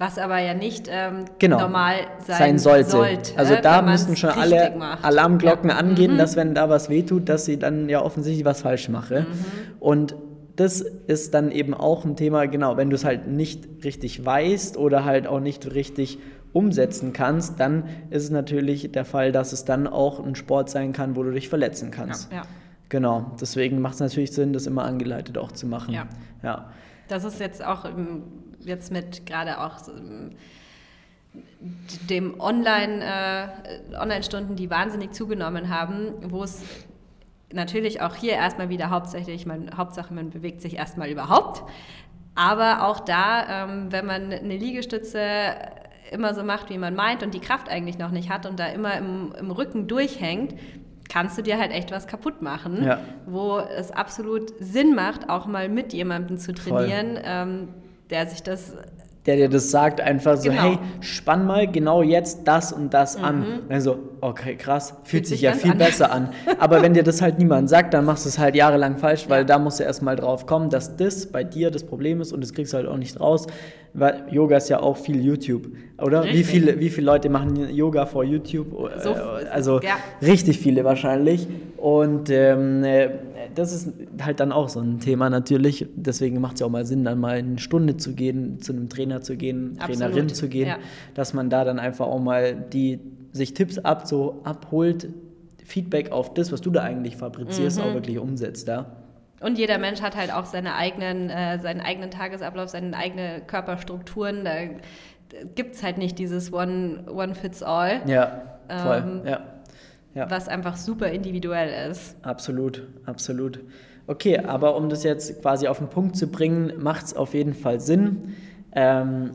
was aber ja nicht ähm, genau, normal sein, sein sollte. sollte. Also da müssten schon alle macht. Alarmglocken ja. angehen, mhm. dass wenn da was wehtut, dass sie dann ja offensichtlich was falsch mache. Mhm. Und das ist dann eben auch ein Thema, genau, wenn du es halt nicht richtig weißt oder halt auch nicht richtig umsetzen kannst, dann ist es natürlich der Fall, dass es dann auch ein Sport sein kann, wo du dich verletzen kannst. Ja, ja. Genau, deswegen macht es natürlich Sinn, das immer angeleitet auch zu machen. Ja. ja. Das ist jetzt auch jetzt mit gerade auch dem Online, äh, Online-Stunden, die wahnsinnig zugenommen haben, wo es natürlich auch hier erstmal wieder hauptsächlich, man, Hauptsache man bewegt sich erstmal überhaupt. Aber auch da, ähm, wenn man eine Liegestütze immer so macht, wie man meint und die Kraft eigentlich noch nicht hat und da immer im, im Rücken durchhängt, kannst du dir halt echt was kaputt machen, ja. wo es absolut Sinn macht, auch mal mit jemandem zu trainieren, ähm, der sich das der dir das sagt, einfach so, genau. hey, spann mal genau jetzt das und das mhm. an. Und dann so, okay, krass, fühlt, fühlt sich ja viel an. besser an. Aber wenn dir das halt niemand sagt, dann machst du es halt jahrelang falsch, weil ja. da musst du erstmal drauf kommen, dass das bei dir das Problem ist und das kriegst du halt auch nicht raus. Weil Yoga ist ja auch viel YouTube, oder? Wie viele, wie viele Leute machen Yoga vor YouTube? So, also ja. richtig viele wahrscheinlich. Und ähm, äh, das ist halt dann auch so ein Thema natürlich. Deswegen macht es ja auch mal Sinn, dann mal eine Stunde zu gehen, zu einem Trainer zu gehen, Absolut. Trainerin zu gehen, ja. dass man da dann einfach auch mal die sich Tipps ab so abholt, Feedback auf das, was du da eigentlich fabrizierst, mhm. auch wirklich umsetzt. Ja? Und jeder Mensch hat halt auch seine eigenen, äh, seinen eigenen Tagesablauf, seine eigenen Körperstrukturen. Da gibt es halt nicht dieses One, One Fits All. Ja, voll. Ähm, ja. Ja. Was einfach super individuell ist. Absolut, absolut. Okay, aber um das jetzt quasi auf den Punkt zu bringen, macht es auf jeden Fall Sinn, ähm,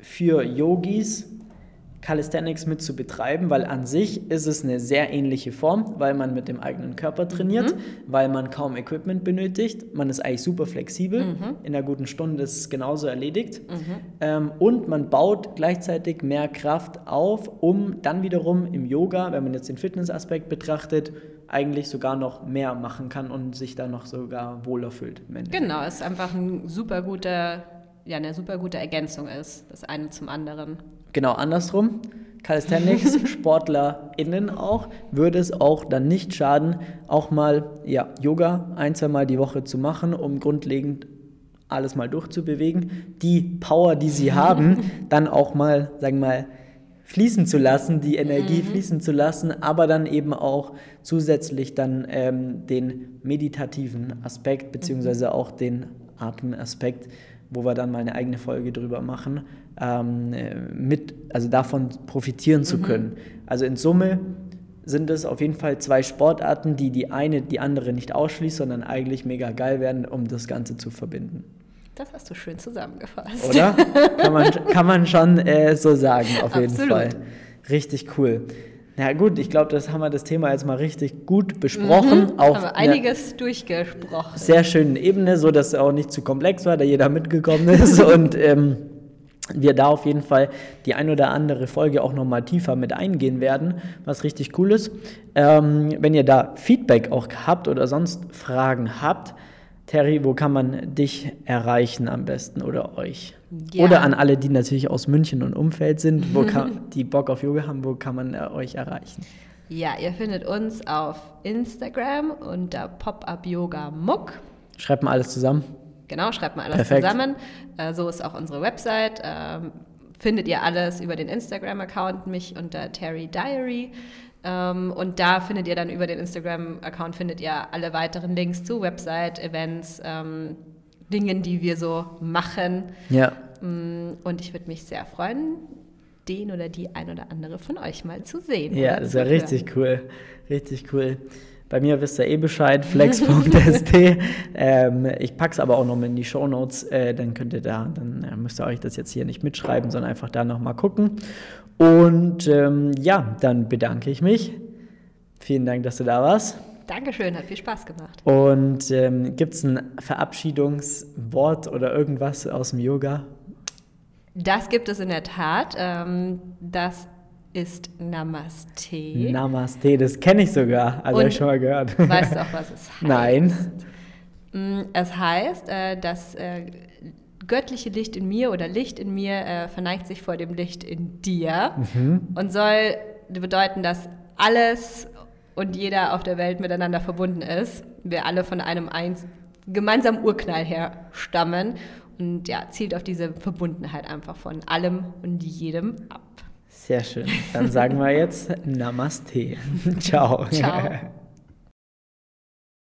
für Yogis Calisthenics mit zu betreiben, weil an sich ist es eine sehr ähnliche Form, weil man mit dem eigenen Körper trainiert, mhm. weil man kaum Equipment benötigt, man ist eigentlich super flexibel, mhm. in einer guten Stunde ist es genauso erledigt mhm. ähm, und man baut gleichzeitig mehr Kraft auf, um dann wiederum im Yoga, wenn man jetzt den Fitnessaspekt betrachtet, eigentlich sogar noch mehr machen kann und sich dann noch sogar wohler fühlt. Genau, es ist einfach ein super guter, ja, eine super gute Ergänzung ist, das eine zum anderen genau andersrum. Calisthenics, SportlerInnen auch, würde es auch dann nicht schaden, auch mal ja, Yoga ein, zwei Mal die Woche zu machen, um grundlegend alles mal durchzubewegen. Die Power, die sie haben, dann auch mal, sagen wir mal, fließen zu lassen, die Energie mhm. fließen zu lassen, aber dann eben auch zusätzlich dann ähm, den meditativen Aspekt, beziehungsweise auch den Atemaspekt wo wir dann mal eine eigene Folge drüber machen, ähm, mit, also davon profitieren zu mhm. können. Also in Summe sind es auf jeden Fall zwei Sportarten, die die eine die andere nicht ausschließt, sondern eigentlich mega geil werden, um das Ganze zu verbinden. Das hast du schön zusammengefasst. Oder? Kann man, kann man schon äh, so sagen, auf jeden Absolut. Fall. Richtig cool. Na gut, ich glaube, das haben wir das Thema jetzt mal richtig gut besprochen. Mhm, auf haben wir einiges durchgesprochen. Sehr schönen Ebene, so dass es auch nicht zu komplex war, da jeder mitgekommen ist und ähm, wir da auf jeden Fall die ein oder andere Folge auch nochmal tiefer mit eingehen werden, was richtig cool ist. Ähm, wenn ihr da Feedback auch habt oder sonst Fragen habt, Terry, wo kann man dich erreichen am besten oder euch? Ja. Oder an alle, die natürlich aus München und Umfeld sind, wo kann, die Bock auf Yoga haben, wo kann man äh, euch erreichen? Ja, ihr findet uns auf Instagram unter Pop-Up Yoga Muck. Schreibt mal alles zusammen. Genau, schreibt mal alles Perfekt. zusammen. Äh, so ist auch unsere Website. Ähm, findet ihr alles über den Instagram-Account, mich unter Terry Diary. Ähm, und da findet ihr dann über den Instagram-Account findet ihr alle weiteren Links zu Website, Events, ähm, Dingen, die wir so machen. Ja. Mm, und ich würde mich sehr freuen, den oder die ein oder andere von euch mal zu sehen. Ja, das wäre richtig cool. Richtig cool. Bei mir wisst ihr eh Bescheid, flex.st. ähm, ich packe es aber auch nochmal in die Show Notes, äh, dann könnt ihr da, dann äh, müsst ihr euch das jetzt hier nicht mitschreiben, sondern einfach da nochmal gucken. Und ähm, ja, dann bedanke ich mich. Vielen Dank, dass du da warst. Dankeschön, hat viel Spaß gemacht. Und ähm, gibt es ein Verabschiedungswort oder irgendwas aus dem Yoga? Das gibt es in der Tat. Ähm, das ist Namaste. Namaste, das kenne ich sogar. Also habe ich schon mal gehört. Weißt du auch, was es heißt? Nein. Mm, Es heißt, äh, das äh, göttliche Licht in mir oder Licht in mir äh, verneigt sich vor dem Licht in dir Mhm. und soll bedeuten, dass alles und jeder auf der Welt miteinander verbunden ist. Wir alle von einem eins gemeinsamen Urknall her stammen und ja, zielt auf diese Verbundenheit einfach von allem und jedem ab. Sehr schön. Dann sagen wir jetzt Namaste. Ciao. Ciao.